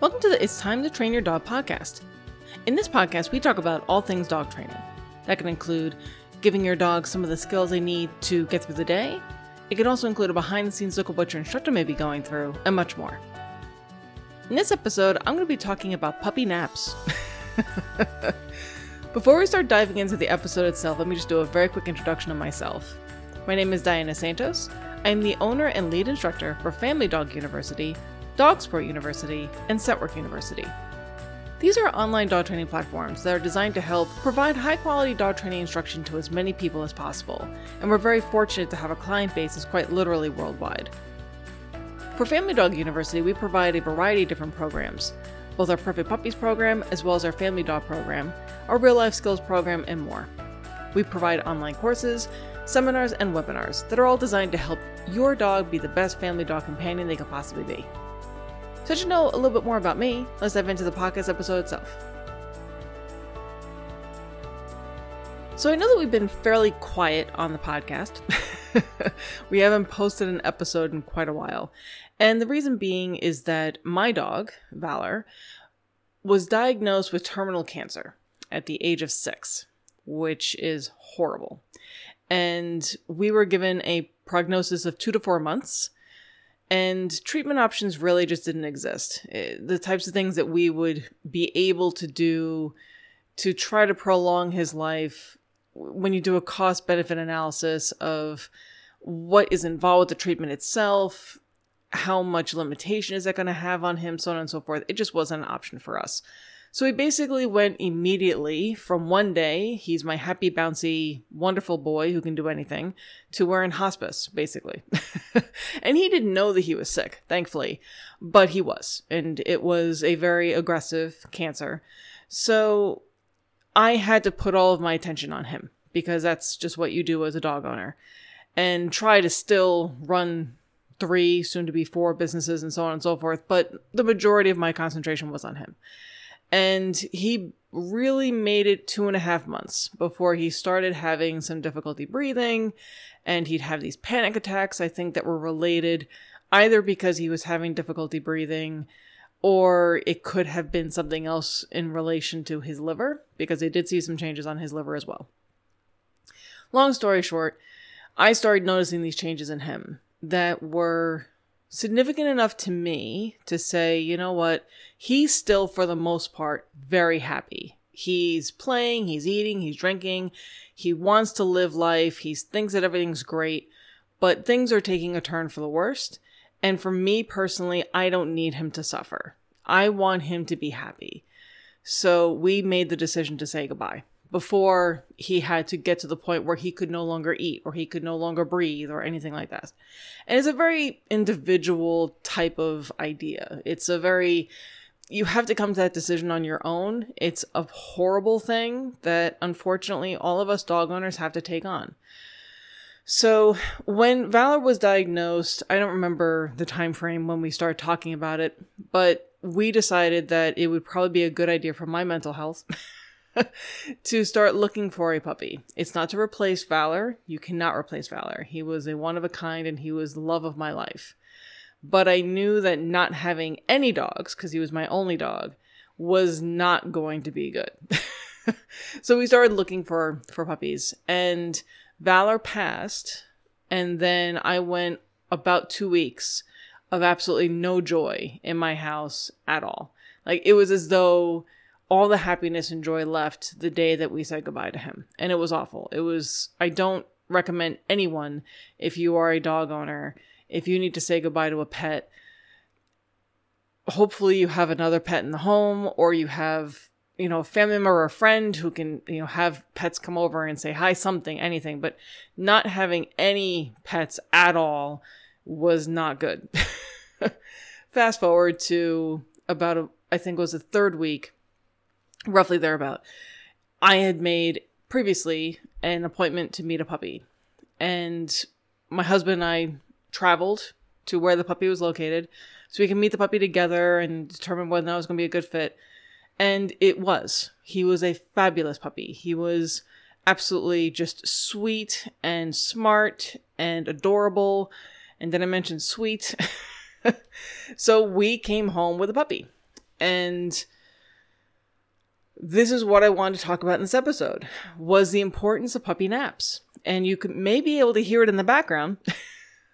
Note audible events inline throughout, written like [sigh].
Welcome to the It's Time to Train Your Dog podcast. In this podcast, we talk about all things dog training. That can include giving your dog some of the skills they need to get through the day. It can also include a behind the scenes look at what your instructor may be going through, and much more. In this episode, I'm going to be talking about puppy naps. [laughs] Before we start diving into the episode itself, let me just do a very quick introduction of myself. My name is Diana Santos. I am the owner and lead instructor for Family Dog University, Dog Sport University, and Scentwork University. These are online dog training platforms that are designed to help provide high quality dog training instruction to as many people as possible, and we're very fortunate to have a client base that's quite literally worldwide. For Family Dog University, we provide a variety of different programs, both our Perfect Puppies program as well as our Family Dog program, our Real Life Skills program, and more. We provide online courses, seminars, and webinars that are all designed to help your dog be the best family dog companion they can possibly be. So, to know a little bit more about me, let's dive into the podcast episode itself. So, I know that we've been fairly quiet on the podcast. [laughs] we haven't posted an episode in quite a while. And the reason being is that my dog, Valor, was diagnosed with terminal cancer at the age of six, which is horrible. And we were given a prognosis of two to four months and treatment options really just didn't exist. Eh, the types of things that we would be able to do to try to prolong his life when you do a cost benefit analysis of what is involved with the treatment itself, how much limitation is that going to have on him, so on and so forth, it just wasn't an option for us. So he basically went immediately from one day, he's my happy, bouncy, wonderful boy who can do anything, to we're in hospice, basically. [laughs] and he didn't know that he was sick, thankfully, but he was. And it was a very aggressive cancer. So I had to put all of my attention on him because that's just what you do as a dog owner and try to still run three, soon to be four businesses and so on and so forth. But the majority of my concentration was on him. And he really made it two and a half months before he started having some difficulty breathing. And he'd have these panic attacks, I think, that were related either because he was having difficulty breathing or it could have been something else in relation to his liver because they did see some changes on his liver as well. Long story short, I started noticing these changes in him that were significant enough to me to say, you know what, he's still, for the most part, very happy. He's playing, he's eating, he's drinking, he wants to live life, he thinks that everything's great, but things are taking a turn for the worst. And for me personally, I don't need him to suffer. I want him to be happy. So we made the decision to say goodbye before he had to get to the point where he could no longer eat or he could no longer breathe or anything like that. And it's a very individual type of idea. It's a very you have to come to that decision on your own. It's a horrible thing that unfortunately all of us dog owners have to take on. So when Valor was diagnosed, I don't remember the time frame when we started talking about it, but we decided that it would probably be a good idea for my mental health [laughs] [laughs] to start looking for a puppy. It's not to replace Valor. You cannot replace Valor. He was a one of a kind and he was the love of my life. But I knew that not having any dogs, because he was my only dog, was not going to be good. [laughs] so we started looking for for puppies and Valor passed and then I went about 2 weeks of absolutely no joy in my house at all. Like it was as though all the happiness and joy left the day that we said goodbye to him. And it was awful. It was, I don't recommend anyone, if you are a dog owner, if you need to say goodbye to a pet, hopefully you have another pet in the home or you have, you know, a family member or a friend who can, you know, have pets come over and say hi, something, anything. But not having any pets at all was not good. [laughs] Fast forward to about, a, I think it was the third week roughly thereabout. I had made previously an appointment to meet a puppy, and my husband and I traveled to where the puppy was located so we can meet the puppy together and determine whether that was going to be a good fit. And it was. He was a fabulous puppy. He was absolutely just sweet and smart and adorable. And then I mentioned sweet. [laughs] so we came home with a puppy And this is what I wanted to talk about in this episode was the importance of puppy naps. And you could may be able to hear it in the background,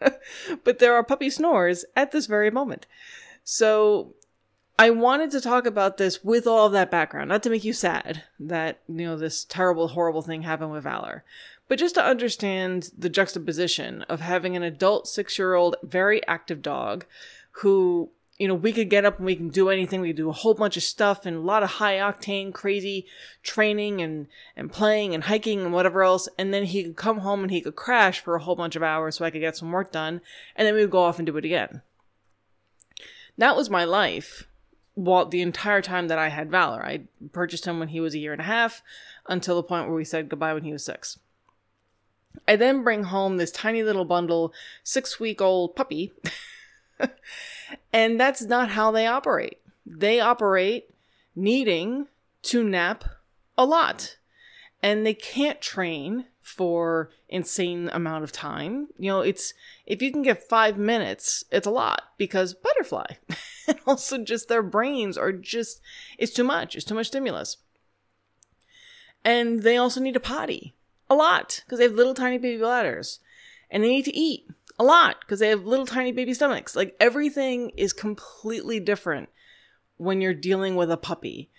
[laughs] but there are puppy snores at this very moment. So I wanted to talk about this with all of that background, not to make you sad that, you know, this terrible, horrible thing happened with Valor, but just to understand the juxtaposition of having an adult six year old, very active dog who you know, we could get up and we can do anything. We do a whole bunch of stuff and a lot of high octane, crazy training and, and playing and hiking and whatever else. And then he could come home and he could crash for a whole bunch of hours so I could get some work done. And then we would go off and do it again. That was my life while the entire time that I had Valor. I purchased him when he was a year and a half until the point where we said goodbye when he was six. I then bring home this tiny little bundle, six week old puppy. [laughs] and that's not how they operate. They operate needing to nap a lot. And they can't train for insane amount of time. You know, it's if you can get 5 minutes, it's a lot because butterfly. [laughs] and also just their brains are just it's too much. It's too much stimulus. And they also need a potty. A lot because they have little tiny baby bladders. And they need to eat a lot because they have little tiny baby stomachs. Like everything is completely different when you're dealing with a puppy.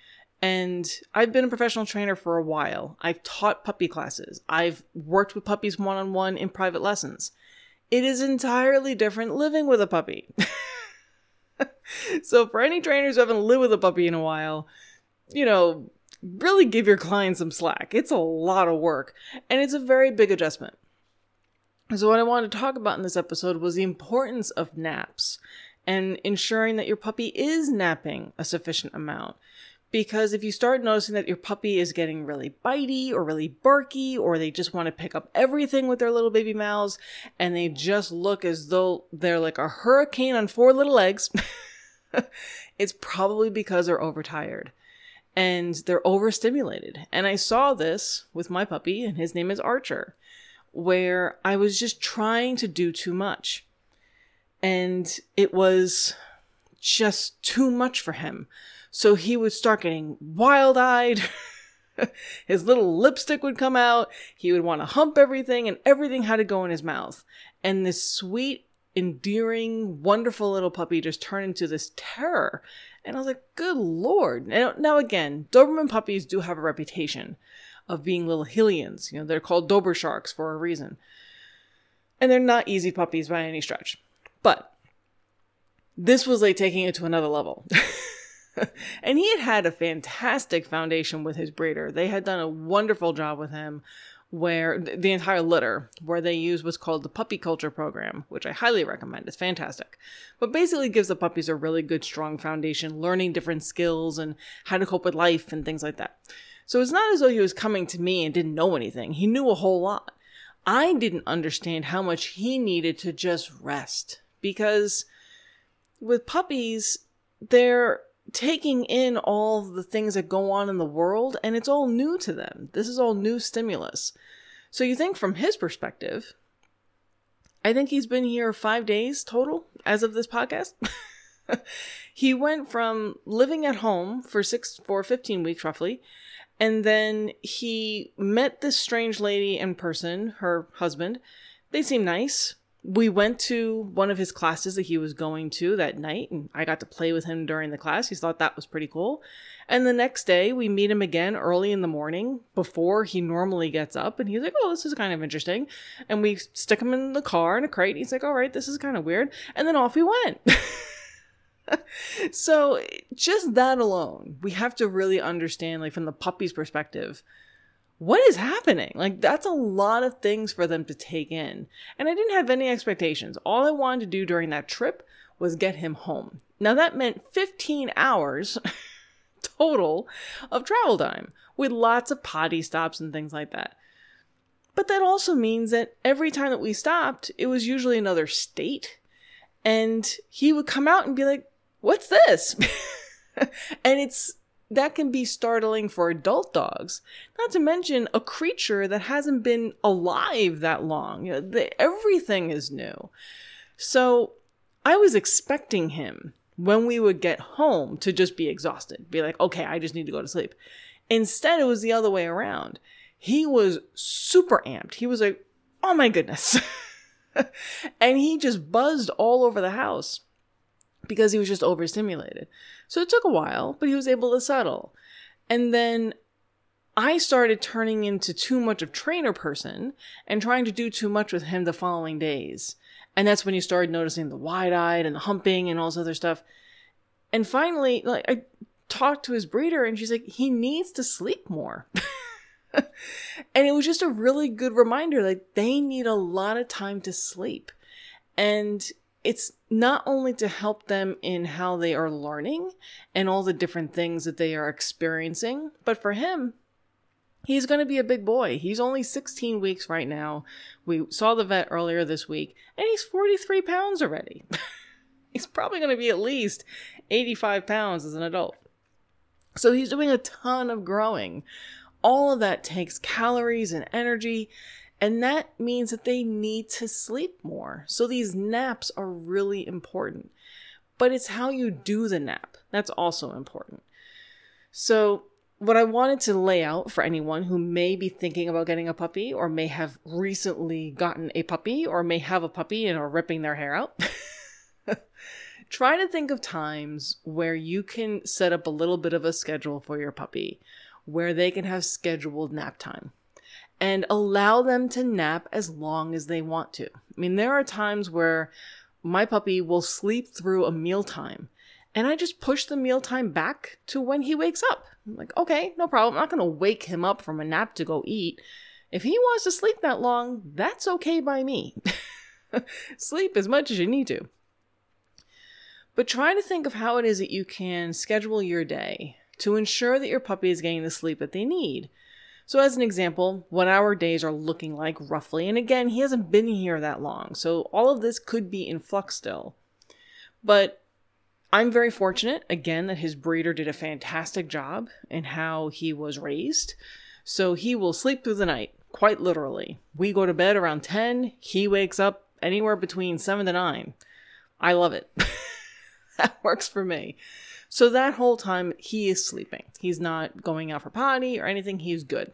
And I've been a professional trainer for a while. I've taught puppy classes. I've worked with puppies one on one in private lessons. It is entirely different living with a puppy. [laughs] so, for any trainers who haven't lived with a puppy in a while, you know, really give your clients some slack. It's a lot of work and it's a very big adjustment. So, what I wanted to talk about in this episode was the importance of naps and ensuring that your puppy is napping a sufficient amount. Because if you start noticing that your puppy is getting really bitey or really barky, or they just want to pick up everything with their little baby mouths, and they just look as though they're like a hurricane on four little legs, [laughs] it's probably because they're overtired and they're overstimulated. And I saw this with my puppy, and his name is Archer where I was just trying to do too much. And it was just too much for him. So he would start getting wild eyed. [laughs] his little lipstick would come out. He would want to hump everything, and everything had to go in his mouth. And this sweet, endearing, wonderful little puppy just turned into this terror. And I was like, good lord. Now, now again, Doberman puppies do have a reputation of being little Hellions. You know, they're called Dober sharks for a reason. And they're not easy puppies by any stretch. But this was like taking it to another level. [laughs] and he had had a fantastic foundation with his breeder. They had done a wonderful job with him where the entire litter where they use what's called the puppy culture program which i highly recommend it's fantastic but basically gives the puppies a really good strong foundation learning different skills and how to cope with life and things like that so it's not as though he was coming to me and didn't know anything. He knew a whole lot. I didn't understand how much he needed to just rest because with puppies, they're taking in all the things that go on in the world and it's all new to them. This is all new stimulus. So you think from his perspective, I think he's been here five days total as of this podcast. [laughs] he went from living at home for six for 15 weeks roughly and then he met this strange lady in person, her husband. They seemed nice. We went to one of his classes that he was going to that night, and I got to play with him during the class. He thought that was pretty cool. And the next day, we meet him again early in the morning before he normally gets up, and he's like, Oh, this is kind of interesting. And we stick him in the car in a crate. And He's like, All right, this is kind of weird. And then off he went. [laughs] [laughs] so just that alone, we have to really understand, like from the puppy's perspective, what is happening? Like that's a lot of things for them to take in. And I didn't have any expectations. All I wanted to do during that trip was get him home. Now that meant 15 hours [laughs] total of travel time with lots of potty stops and things like that. But that also means that every time that we stopped, it was usually another state. And he would come out and be like, what's this? [laughs] and it's that can be startling for adult dogs. Not to mention a creature that hasn't been alive that long. You know, the, everything is new. So I was expecting him when we would get home to just be exhausted, be like, okay, I just need to go to sleep. Instead, it was the other way around. He was super amped. He was like, oh my goodness. [laughs] and he just buzzed all over the house because he was just overstimulated. So it took a while, but he was able to settle. And then I started turning into too much of trainer person and trying to do too much with him the following days. And that's when you started noticing the wide eyed and the humping and all this other stuff. And finally, like I talked to his breeder and she's like, he needs to sleep more. [laughs] and it was just a really good reminder like they need a lot of time to sleep. And it's not only to help them in how they are learning and all the different things that they are experiencing, but for him, he's going to be a big boy. He's only 16 weeks right now. We saw the vet earlier this week, and he's 43 pounds already. [laughs] he's probably going to be at least 85 pounds as an adult. So he's doing a ton of growing. All of that takes calories and energy, and that means that they need to sleep more. So these naps are really important. But it's how you do the nap that's also important. So, what I wanted to lay out for anyone who may be thinking about getting a puppy or may have recently gotten a puppy or may have a puppy and are ripping their hair out. [laughs] try to think of times where you can set up a little bit of a schedule for your puppy where they can have scheduled nap time and allow them to nap as long as they want to. I mean, there are times where my puppy will sleep through a mealtime and I just push the mealtime back to when he wakes up. I'm like, okay, no problem. I'm not going to wake him up from a nap to go eat. If he wants to sleep that long, that's okay by me. [laughs] sleep as much as you need to. But try to think of how it is that you can schedule your day to ensure that your puppy is getting the sleep that they need. So, as an example, what our days are looking like roughly, and again, he hasn't been here that long, so all of this could be in flux still. But I'm very fortunate, again, that his breeder did a fantastic job in how he was raised. So, he will sleep through the night, quite literally. We go to bed around 10, he wakes up anywhere between 7 to 9. I love it. [laughs] that works for me. So that whole time, he is sleeping. He's not going out for potty or anything. He's good.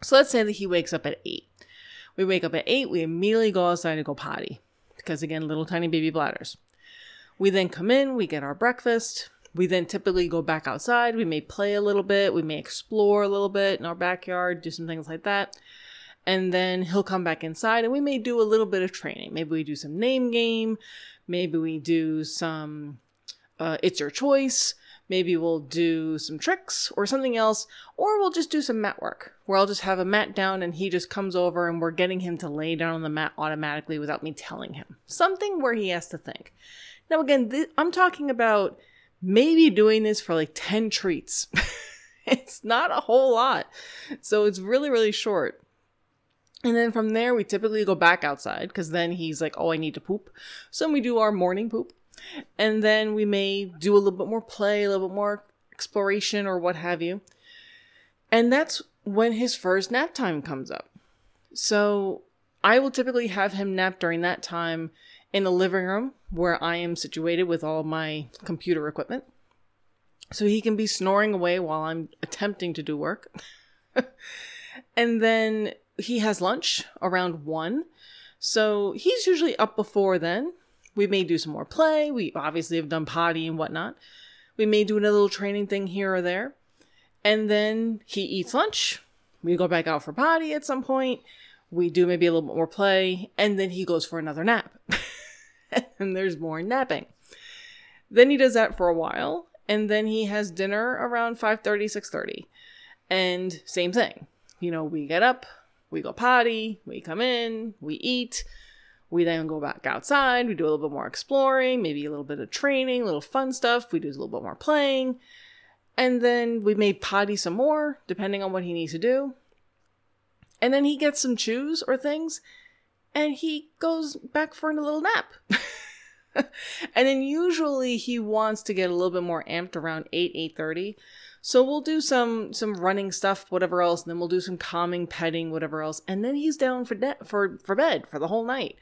So let's say that he wakes up at 8. We wake up at 8, we immediately go outside to go potty. Because again, little tiny baby bladders. We then come in, we get our breakfast. We then typically go back outside. We may play a little bit. We may explore a little bit in our backyard, do some things like that. And then he'll come back inside and we may do a little bit of training. Maybe we do some name game. Maybe we do some uh, it's your choice. Maybe we'll do some tricks or something else, or we'll just do some mat work where I'll just have a mat down and he just comes over and we're getting him to lay down on the mat automatically without me telling him. Something where he has to think. Now, again, th- I'm talking about maybe doing this for like 10 treats. [laughs] it's not a whole lot. So it's really, really short. And then from there, we typically go back outside because then he's like, oh, I need to poop. So we do our morning poop. And then we may do a little bit more play, a little bit more exploration or what have you. And that's when his first nap time comes up. So I will typically have him nap during that time in the living room where I am situated with all my computer equipment. So he can be snoring away while I'm attempting to do work. [laughs] and then he has lunch around one. So he's usually up before then. We may do some more play. We obviously have done potty and whatnot. We may do another little training thing here or there. And then he eats lunch. We go back out for potty at some point. We do maybe a little bit more play. And then he goes for another nap. [laughs] and there's more napping. Then he does that for a while. And then he has dinner around 5.30, 6.30. And same thing. You know, we get up, we go potty, we come in, we eat, we then go back outside, we do a little bit more exploring, maybe a little bit of training, a little fun stuff, we do a little bit more playing, and then we may potty some more, depending on what he needs to do. And then he gets some chews or things, and he goes back for a little nap. [laughs] and then usually he wants to get a little bit more amped around 8 8.30 so we'll do some some running stuff whatever else and then we'll do some calming petting whatever else and then he's down for de- for for bed for the whole night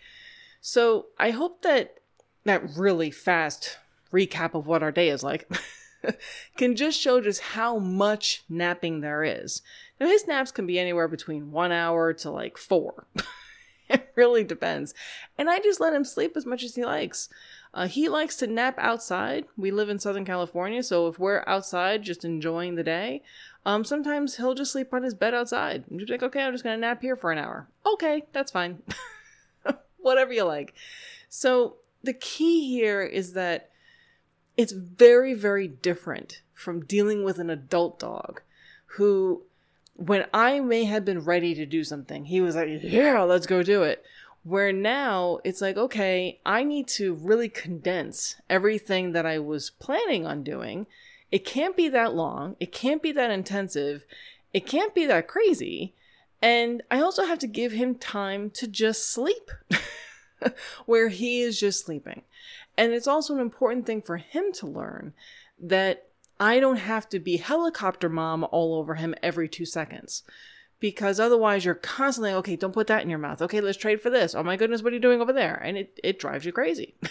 so i hope that that really fast recap of what our day is like, [laughs] can just show just how much napping there is. Now, his naps can be anywhere between one hour to like four. [laughs] [laughs] it really depends. And I just let him sleep as much as he likes. Uh, he likes to nap outside. We live in Southern California, so if we're outside just enjoying the day, um, sometimes he'll just sleep on his bed outside. And just like, okay, I'm just gonna nap here for an hour. Okay, that's fine. [laughs] Whatever you like. So the key here is that it's very, very different from dealing with an adult dog who, when I may have been ready to do something, he was like, yeah, let's go do it. Where now it's like, okay, I need to really condense everything that I was planning on doing. It can't be that long. It can't be that intensive. It can't be that crazy. And I also have to give him time to just sleep, [laughs] where he is just sleeping. And it's also an important thing for him to learn that I don't have to be helicopter mom all over him every two seconds. Because otherwise you're constantly okay don't put that in your mouth. Okay let's trade for this. Oh my goodness what are you doing over there? And it, it drives you crazy. [laughs]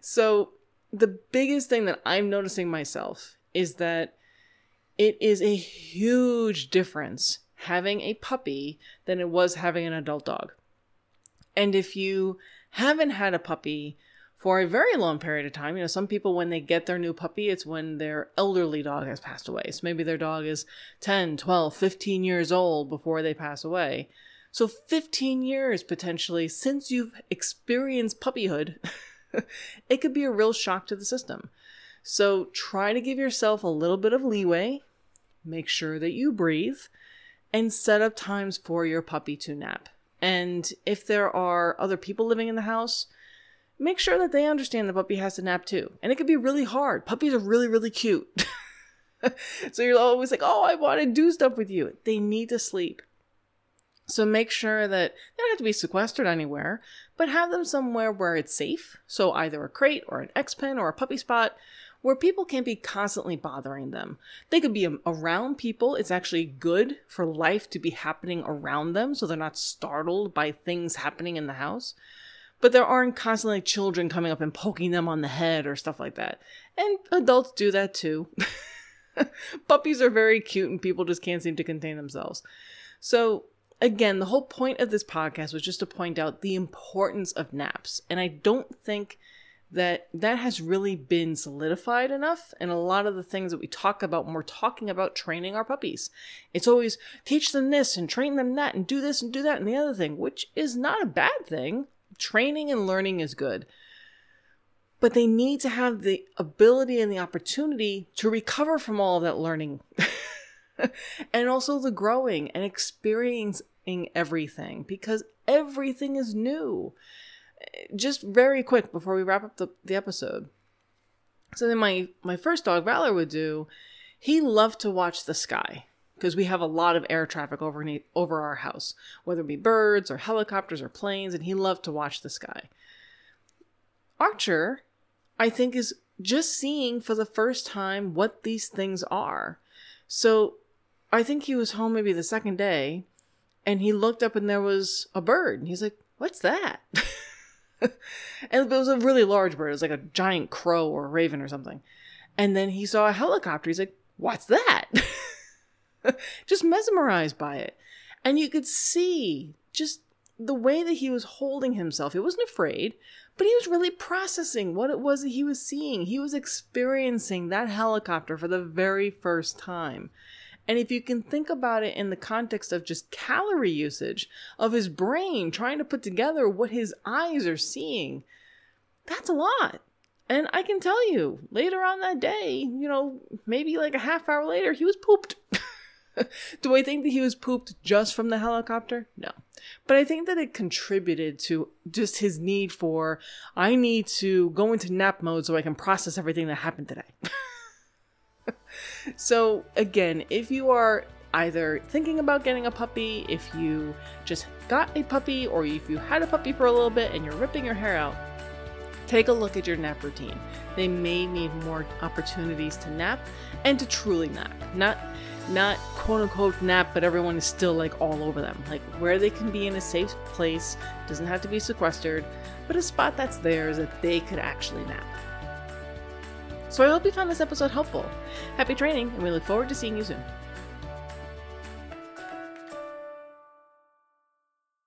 So the biggest thing that i'm noticing myself is that it is a huge difference having a puppy than it was having an adult dog. And if you haven't had a puppy for a very long period of time. You know, some people, when they get their new puppy, it's when their elderly dog has passed away. So maybe their dog is 10, 12, 15 years old before they pass away. So 15 years potentially since you've experienced puppyhood, [laughs] it could be a real shock to the system. So try to give yourself a little bit of leeway, make sure that you breathe, and set up times for your puppy to nap. And if there are other people living in the house, make sure that they understand the puppy has to nap too. And it can be really hard. Puppies are really, really cute. [laughs] so you're always like, oh, I want to do stuff with you. They need to sleep. So make sure that they don't have to be sequestered anywhere, but have them somewhere where it's safe. So either a crate or an X pen or a puppy spot where people can't be constantly bothering them. They could be around people. It's actually good for life to be happening around them so they're not startled by things happening in the house but there aren't constantly children coming up and poking them on the head or stuff like that. And adults do that too. [laughs] Puppies are very cute and people just can't seem to contain themselves. So, again, the whole point of this podcast was just to point out the importance of naps. And I don't think that that has really been solidified enough and a lot of the things that we talk about when we're talking about training our puppies. It's always teach them this and train them that and do this and do that and the other thing, which is not a bad thing training and learning is good. But they need to have the ability and the opportunity to recover from all of that learning. [laughs] and also the growing and experiencing everything because everything is new. Just very quick before we wrap up the, the episode. So then my my first dog Valor would do, he loved to watch the sky because we have a lot of air traffic over over our house, whether it be birds or helicopters or planes, and he loved to watch the sky. Archer, I think, is just seeing for the first time what these things are. So I think he was home maybe the second day, and he looked up and there was a bird, and he's like, "What's that?" [laughs] and it was a really large bird. It was like a giant crow or a raven or something. And then he saw a helicopter. He's like, "What's that?" [laughs] [laughs] just mesmerized by it. And you could see just the way that he was holding himself. He wasn't afraid, but he was really processing what it was that he was seeing. He was experiencing that helicopter for the very first time. And if you can think about it in the context of just calorie usage of his brain trying to put together what his eyes are seeing, that's a lot. And I can tell you, later on that day, you know, maybe like a half hour later, he was pooped. [laughs] [laughs] Do I think that he was pooped just from the helicopter? No. But I think that it contributed to just his need for, I need to go into nap mode so I can process everything that happened today. [laughs] so, again, if you are either thinking about getting a puppy, if you just got a puppy, or if you had a puppy for a little bit and you're ripping your hair out, take a look at your nap routine. They may need more opportunities to nap and to truly nap. Not not quote unquote nap, but everyone is still like all over them. Like where they can be in a safe place, doesn't have to be sequestered, but a spot that's theirs that they could actually nap. So I hope you found this episode helpful. Happy training, and we look forward to seeing you soon.